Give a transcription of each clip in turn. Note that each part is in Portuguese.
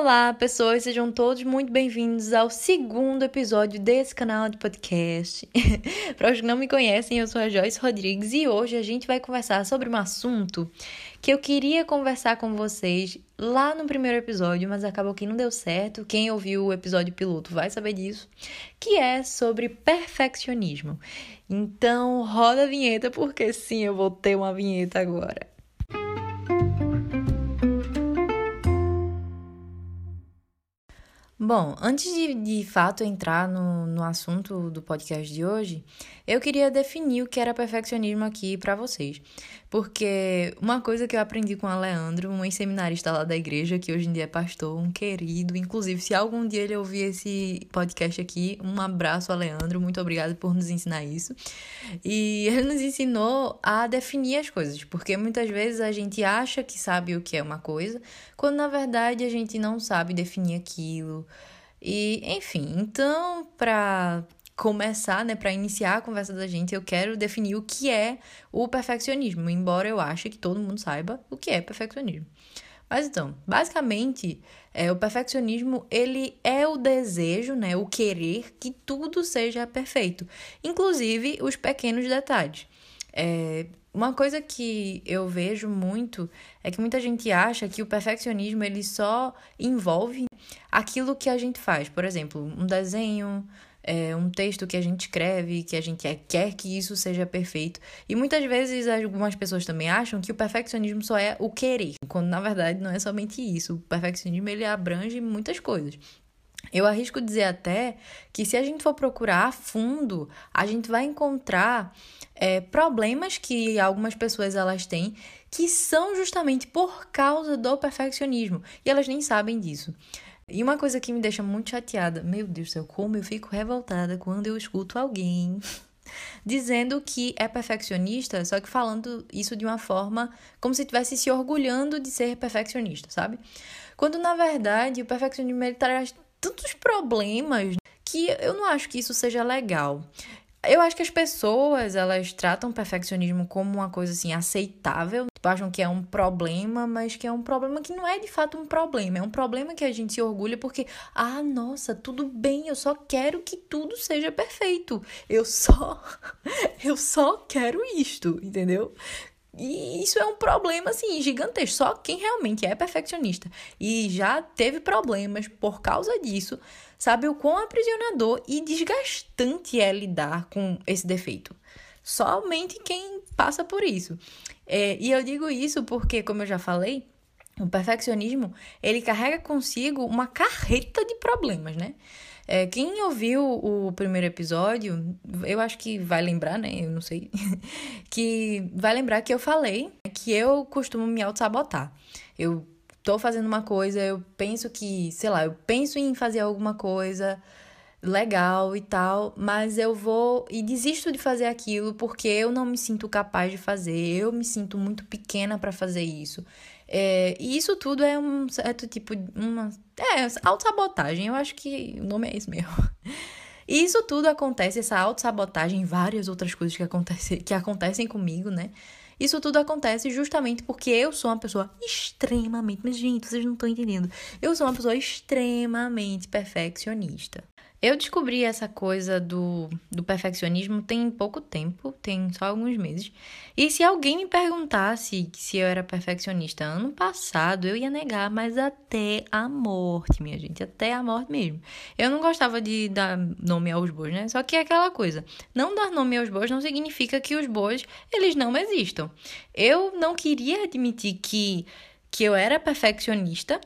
Olá, pessoas, sejam todos muito bem-vindos ao segundo episódio desse canal de podcast. Para os que não me conhecem, eu sou a Joyce Rodrigues e hoje a gente vai conversar sobre um assunto que eu queria conversar com vocês lá no primeiro episódio, mas acabou que não deu certo. Quem ouviu o episódio piloto vai saber disso, que é sobre perfeccionismo. Então, roda a vinheta porque sim, eu vou ter uma vinheta agora. Bom, antes de de fato entrar no, no assunto do podcast de hoje, eu queria definir o que era perfeccionismo aqui para vocês. Porque uma coisa que eu aprendi com o Leandro, um seminarista lá da igreja, que hoje em dia é pastor, um querido, inclusive, se algum dia ele ouvir esse podcast aqui, um abraço a Leandro, muito obrigado por nos ensinar isso. E ele nos ensinou a definir as coisas, porque muitas vezes a gente acha que sabe o que é uma coisa, quando na verdade a gente não sabe definir aquilo. E, enfim, então, para começar, né, para iniciar a conversa da gente, eu quero definir o que é o perfeccionismo, embora eu ache que todo mundo saiba o que é perfeccionismo. Mas então, basicamente, é, o perfeccionismo ele é o desejo, né, o querer que tudo seja perfeito, inclusive os pequenos detalhes. É, uma coisa que eu vejo muito é que muita gente acha que o perfeccionismo ele só envolve aquilo que a gente faz. Por exemplo, um desenho, é, um texto que a gente escreve, que a gente quer, quer que isso seja perfeito. E muitas vezes algumas pessoas também acham que o perfeccionismo só é o querer, quando na verdade não é somente isso. O perfeccionismo ele abrange muitas coisas. Eu arrisco dizer até que se a gente for procurar a fundo, a gente vai encontrar é, problemas que algumas pessoas elas têm que são justamente por causa do perfeccionismo e elas nem sabem disso. E uma coisa que me deixa muito chateada, meu Deus do céu, como eu fico revoltada quando eu escuto alguém dizendo que é perfeccionista, só que falando isso de uma forma como se estivesse se orgulhando de ser perfeccionista, sabe? Quando na verdade o perfeccionismo traz tantos problemas que eu não acho que isso seja legal. Eu acho que as pessoas, elas tratam o perfeccionismo como uma coisa assim aceitável, tipo, acham que é um problema, mas que é um problema que não é de fato um problema, é um problema que a gente se orgulha porque, ah, nossa, tudo bem, eu só quero que tudo seja perfeito. Eu só eu só quero isto, entendeu? E isso é um problema, assim, gigantesco. Só quem realmente é perfeccionista e já teve problemas por causa disso, sabe o quão aprisionador e desgastante é lidar com esse defeito. Somente quem passa por isso. É, e eu digo isso porque, como eu já falei, o perfeccionismo, ele carrega consigo uma carreta de problemas, né? É, quem ouviu o primeiro episódio, eu acho que vai lembrar, né? Eu não sei. que vai lembrar que eu falei que eu costumo me auto-sabotar. Eu tô fazendo uma coisa, eu penso que, sei lá, eu penso em fazer alguma coisa legal e tal, mas eu vou e desisto de fazer aquilo porque eu não me sinto capaz de fazer, eu me sinto muito pequena para fazer isso. É, e isso tudo é um certo tipo de. Uma, é, autossabotagem. Eu acho que o nome é esse mesmo. E isso tudo acontece, essa autossabotagem várias outras coisas que, acontece, que acontecem comigo, né? Isso tudo acontece justamente porque eu sou uma pessoa extremamente. Mas, gente, vocês não estão entendendo. Eu sou uma pessoa extremamente perfeccionista. Eu descobri essa coisa do, do perfeccionismo tem pouco tempo, tem só alguns meses. E se alguém me perguntasse se eu era perfeccionista ano passado, eu ia negar, mas até a morte, minha gente, até a morte mesmo. Eu não gostava de dar nome aos bois, né? Só que é aquela coisa, não dar nome aos bois não significa que os bois, eles não existam. Eu não queria admitir que, que eu era perfeccionista,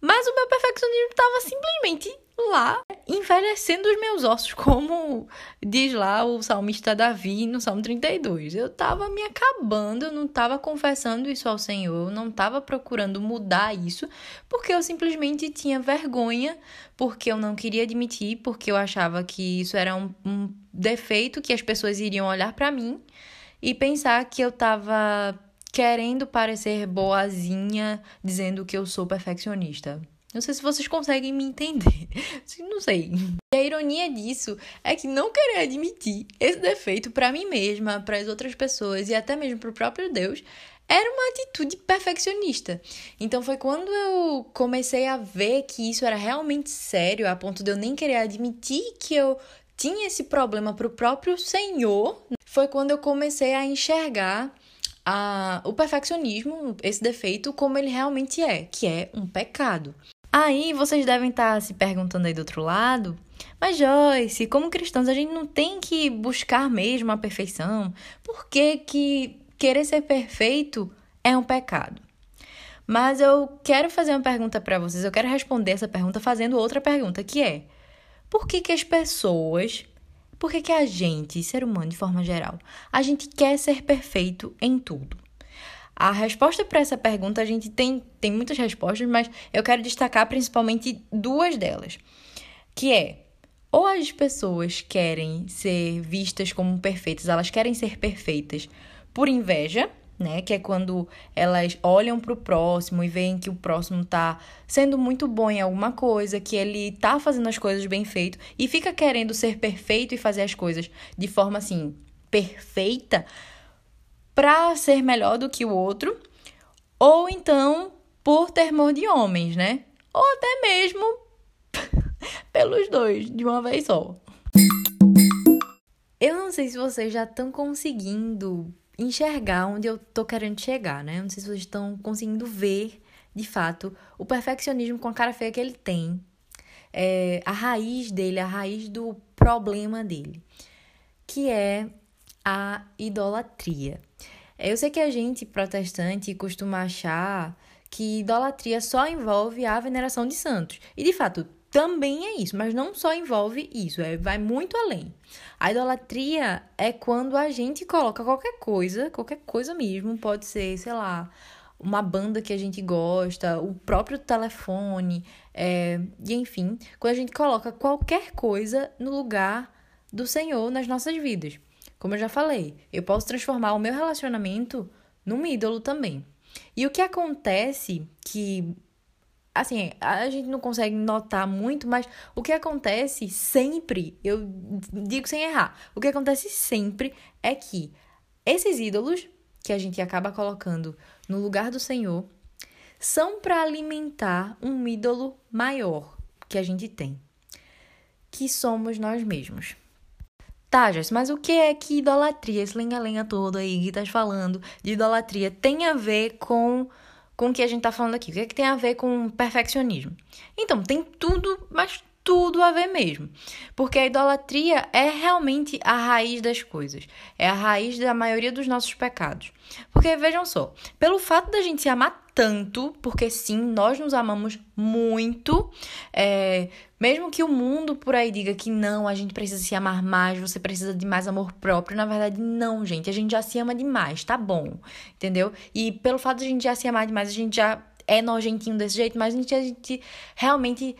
mas o meu perfeccionismo estava simplesmente lá envelhecendo os meus ossos, como diz lá o salmista Davi no Salmo 32. Eu estava me acabando, eu não estava confessando isso ao Senhor, eu não estava procurando mudar isso, porque eu simplesmente tinha vergonha, porque eu não queria admitir, porque eu achava que isso era um, um defeito que as pessoas iriam olhar para mim e pensar que eu estava querendo parecer boazinha, dizendo que eu sou perfeccionista. Não sei se vocês conseguem me entender. Não sei. E a ironia disso é que não querer admitir esse defeito para mim mesma, para as outras pessoas e até mesmo para o próprio Deus era uma atitude perfeccionista. Então foi quando eu comecei a ver que isso era realmente sério, a ponto de eu nem querer admitir que eu tinha esse problema para o próprio Senhor, foi quando eu comecei a enxergar a, o perfeccionismo, esse defeito, como ele realmente é, que é um pecado. Aí vocês devem estar se perguntando aí do outro lado, mas Joyce, como cristãos, a gente não tem que buscar mesmo a perfeição? Por que, que querer ser perfeito é um pecado? Mas eu quero fazer uma pergunta para vocês, eu quero responder essa pergunta fazendo outra pergunta, que é: por que, que as pessoas, por que, que a gente, ser humano de forma geral, a gente quer ser perfeito em tudo? A resposta para essa pergunta, a gente tem, tem muitas respostas, mas eu quero destacar principalmente duas delas. Que é, ou as pessoas querem ser vistas como perfeitas, elas querem ser perfeitas por inveja, né? Que é quando elas olham para o próximo e veem que o próximo tá sendo muito bom em alguma coisa, que ele tá fazendo as coisas bem feito e fica querendo ser perfeito e fazer as coisas de forma assim perfeita para ser melhor do que o outro, ou então por temor de homens, né? Ou até mesmo pelos dois de uma vez só. Eu não sei se vocês já estão conseguindo enxergar onde eu tô querendo chegar, né? Não sei se vocês estão conseguindo ver, de fato, o perfeccionismo com a cara feia que ele tem. É, a raiz dele, a raiz do problema dele, que é a idolatria. Eu sei que a gente protestante costuma achar que idolatria só envolve a veneração de santos. E de fato, também é isso, mas não só envolve isso, é, vai muito além. A idolatria é quando a gente coloca qualquer coisa, qualquer coisa mesmo, pode ser, sei lá, uma banda que a gente gosta, o próprio telefone, é, e enfim, quando a gente coloca qualquer coisa no lugar do Senhor nas nossas vidas. Como eu já falei, eu posso transformar o meu relacionamento num ídolo também. E o que acontece que assim, a gente não consegue notar muito, mas o que acontece sempre, eu digo sem errar, o que acontece sempre é que esses ídolos que a gente acaba colocando no lugar do Senhor são para alimentar um ídolo maior que a gente tem, que somos nós mesmos. Tá, Jess, mas o que é que idolatria, esse lenga-lenga todo aí que tá falando de idolatria, tem a ver com, com o que a gente tá falando aqui? O que é que tem a ver com perfeccionismo? Então, tem tudo, mas tudo a ver mesmo. Porque a idolatria é realmente a raiz das coisas. É a raiz da maioria dos nossos pecados. Porque vejam só, pelo fato da gente se amar tanto, porque sim, nós nos amamos muito, é, mesmo que o mundo por aí diga que não, a gente precisa se amar mais, você precisa de mais amor próprio, na verdade, não, gente, a gente já se ama demais, tá bom, entendeu? E pelo fato de a gente já se amar demais, a gente já é nojentinho desse jeito, mas a gente, a gente realmente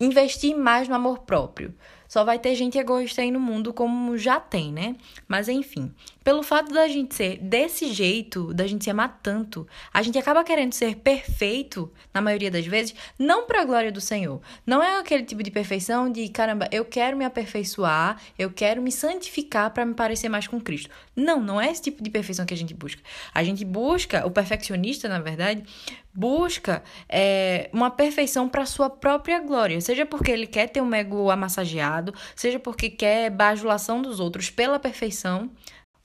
investir mais no amor próprio. Só vai ter gente egoísta aí no mundo como já tem, né? Mas enfim, pelo fato da gente ser desse jeito, da gente se amar tanto, a gente acaba querendo ser perfeito, na maioria das vezes, não para a glória do Senhor. Não é aquele tipo de perfeição de, caramba, eu quero me aperfeiçoar, eu quero me santificar para me parecer mais com Cristo. Não, não é esse tipo de perfeição que a gente busca. A gente busca, o perfeccionista, na verdade, busca é, uma perfeição para sua própria glória, seja porque ele quer ter um ego amassageado, seja porque quer bajulação dos outros pela perfeição,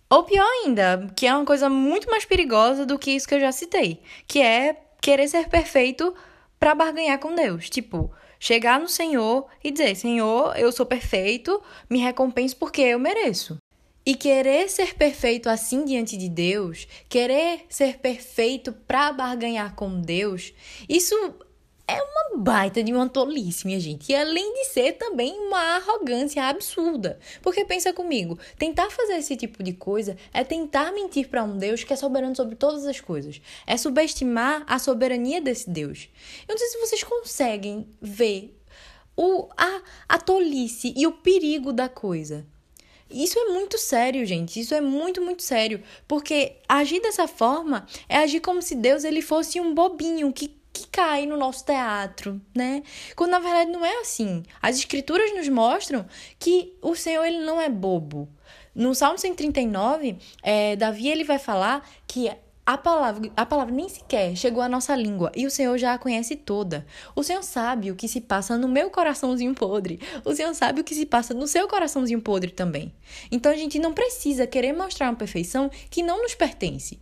ou pior ainda, que é uma coisa muito mais perigosa do que isso que eu já citei, que é querer ser perfeito para barganhar com Deus, tipo, chegar no Senhor e dizer: Senhor, eu sou perfeito, me recompense porque eu mereço. E querer ser perfeito assim diante de Deus, querer ser perfeito para barganhar com Deus, isso é uma baita de uma tolice, minha gente. E além de ser também uma arrogância absurda. Porque pensa comigo, tentar fazer esse tipo de coisa é tentar mentir para um Deus que é soberano sobre todas as coisas. É subestimar a soberania desse Deus. Eu não sei se vocês conseguem ver o, a, a tolice e o perigo da coisa. Isso é muito sério, gente. Isso é muito, muito sério. Porque agir dessa forma é agir como se Deus ele fosse um bobinho que que cai no nosso teatro, né? Quando na verdade não é assim. As escrituras nos mostram que o Senhor ele não é bobo. No Salmo 139, é, Davi ele vai falar que a palavra, a palavra nem sequer chegou à nossa língua e o Senhor já a conhece toda. O Senhor sabe o que se passa no meu coraçãozinho podre. O Senhor sabe o que se passa no seu coraçãozinho podre também. Então a gente não precisa querer mostrar uma perfeição que não nos pertence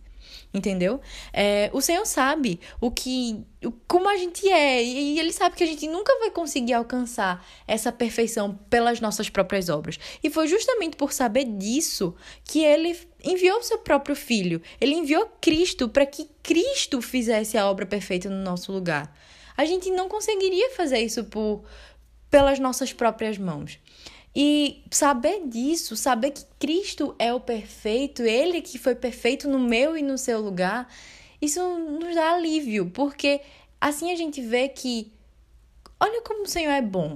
entendeu? É, o Senhor sabe o que, como a gente é e Ele sabe que a gente nunca vai conseguir alcançar essa perfeição pelas nossas próprias obras. E foi justamente por saber disso que Ele enviou o seu próprio Filho. Ele enviou Cristo para que Cristo fizesse a obra perfeita no nosso lugar. A gente não conseguiria fazer isso por pelas nossas próprias mãos. E saber disso, saber que Cristo é o perfeito, Ele que foi perfeito no meu e no seu lugar, isso nos dá alívio, porque assim a gente vê que, olha como o Senhor é bom.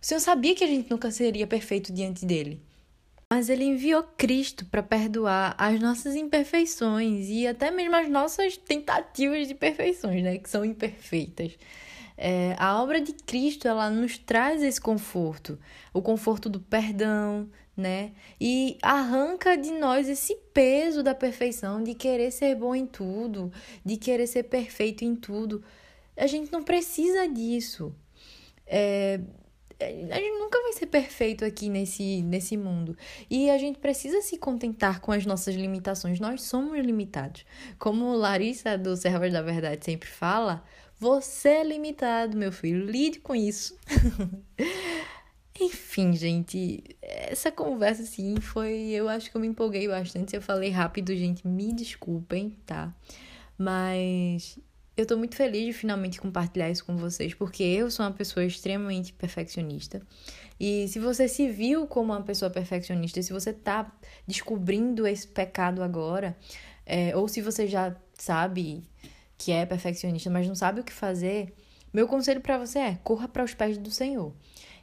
O Senhor sabia que a gente nunca seria perfeito diante dele. Mas ele enviou Cristo para perdoar as nossas imperfeições e até mesmo as nossas tentativas de perfeições, né, que são imperfeitas. É, a obra de Cristo ela nos traz esse conforto, o conforto do perdão, né? E arranca de nós esse peso da perfeição, de querer ser bom em tudo, de querer ser perfeito em tudo. A gente não precisa disso. É, a gente nunca vai ser perfeito aqui nesse, nesse mundo. E a gente precisa se contentar com as nossas limitações. Nós somos limitados. Como Larissa do Servas da Verdade sempre fala, você é limitado, meu filho. Lide com isso. Enfim, gente, essa conversa assim foi. Eu acho que eu me empolguei bastante. Eu falei rápido, gente, me desculpem, tá? Mas eu tô muito feliz de finalmente compartilhar isso com vocês, porque eu sou uma pessoa extremamente perfeccionista. E se você se viu como uma pessoa perfeccionista, se você tá descobrindo esse pecado agora, é, ou se você já sabe que é perfeccionista, mas não sabe o que fazer, meu conselho para você é: corra para os pés do Senhor.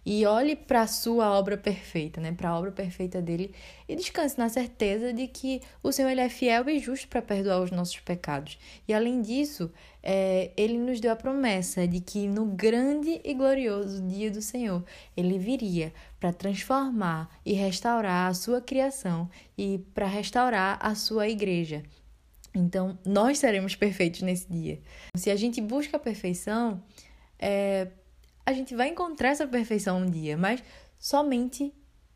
E olhe para a sua obra perfeita, né? Para a obra perfeita dele e descanse na certeza de que o Senhor ele é fiel e justo para perdoar os nossos pecados. E além disso, é, ele nos deu a promessa de que no grande e glorioso dia do Senhor, ele viria para transformar e restaurar a sua criação e para restaurar a sua igreja. Então, nós seremos perfeitos nesse dia. Se a gente busca a perfeição, é, a gente vai encontrar essa perfeição um dia, mas somente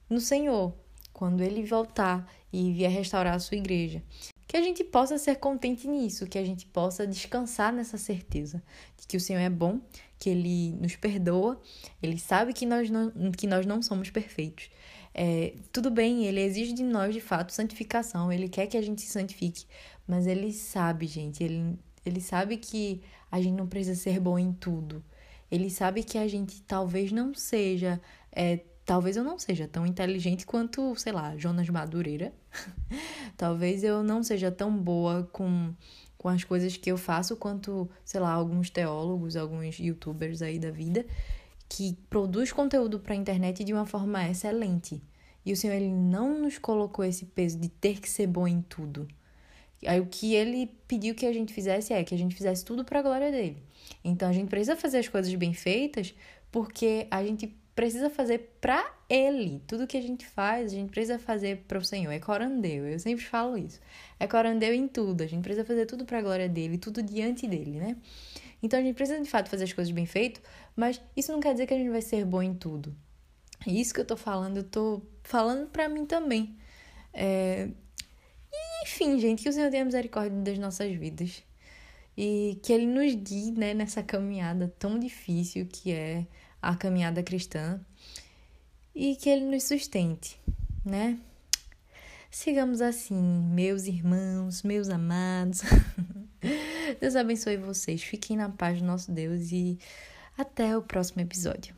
no Senhor, quando Ele voltar e vier restaurar a sua igreja. Que a gente possa ser contente nisso, que a gente possa descansar nessa certeza de que o Senhor é bom, que Ele nos perdoa, Ele sabe que nós não, que nós não somos perfeitos. É, tudo bem, Ele exige de nós, de fato, santificação, Ele quer que a gente se santifique, mas ele sabe, gente, ele, ele sabe que a gente não precisa ser bom em tudo. Ele sabe que a gente talvez não seja, é, talvez eu não seja tão inteligente quanto, sei lá, Jonas Madureira. talvez eu não seja tão boa com, com as coisas que eu faço quanto, sei lá, alguns teólogos, alguns youtubers aí da vida que produz conteúdo para a internet de uma forma excelente. E o Senhor ele não nos colocou esse peso de ter que ser bom em tudo. Aí o que ele pediu que a gente fizesse é que a gente fizesse tudo para a glória dele. Então a gente precisa fazer as coisas bem feitas porque a gente precisa fazer para ele. Tudo que a gente faz, a gente precisa fazer para o Senhor. É corandeu, eu sempre falo isso. É corandeu em tudo. A gente precisa fazer tudo para a glória dele, tudo diante dele, né? Então a gente precisa de fato fazer as coisas bem feitas, mas isso não quer dizer que a gente vai ser bom em tudo. Isso que eu tô falando, eu tô falando para mim também. É, enfim, gente, que o Senhor tenha misericórdia das nossas vidas. E que Ele nos guie né, nessa caminhada tão difícil que é a caminhada cristã. E que Ele nos sustente, né? Sigamos assim, meus irmãos, meus amados. Deus abençoe vocês. Fiquem na paz do nosso Deus e até o próximo episódio.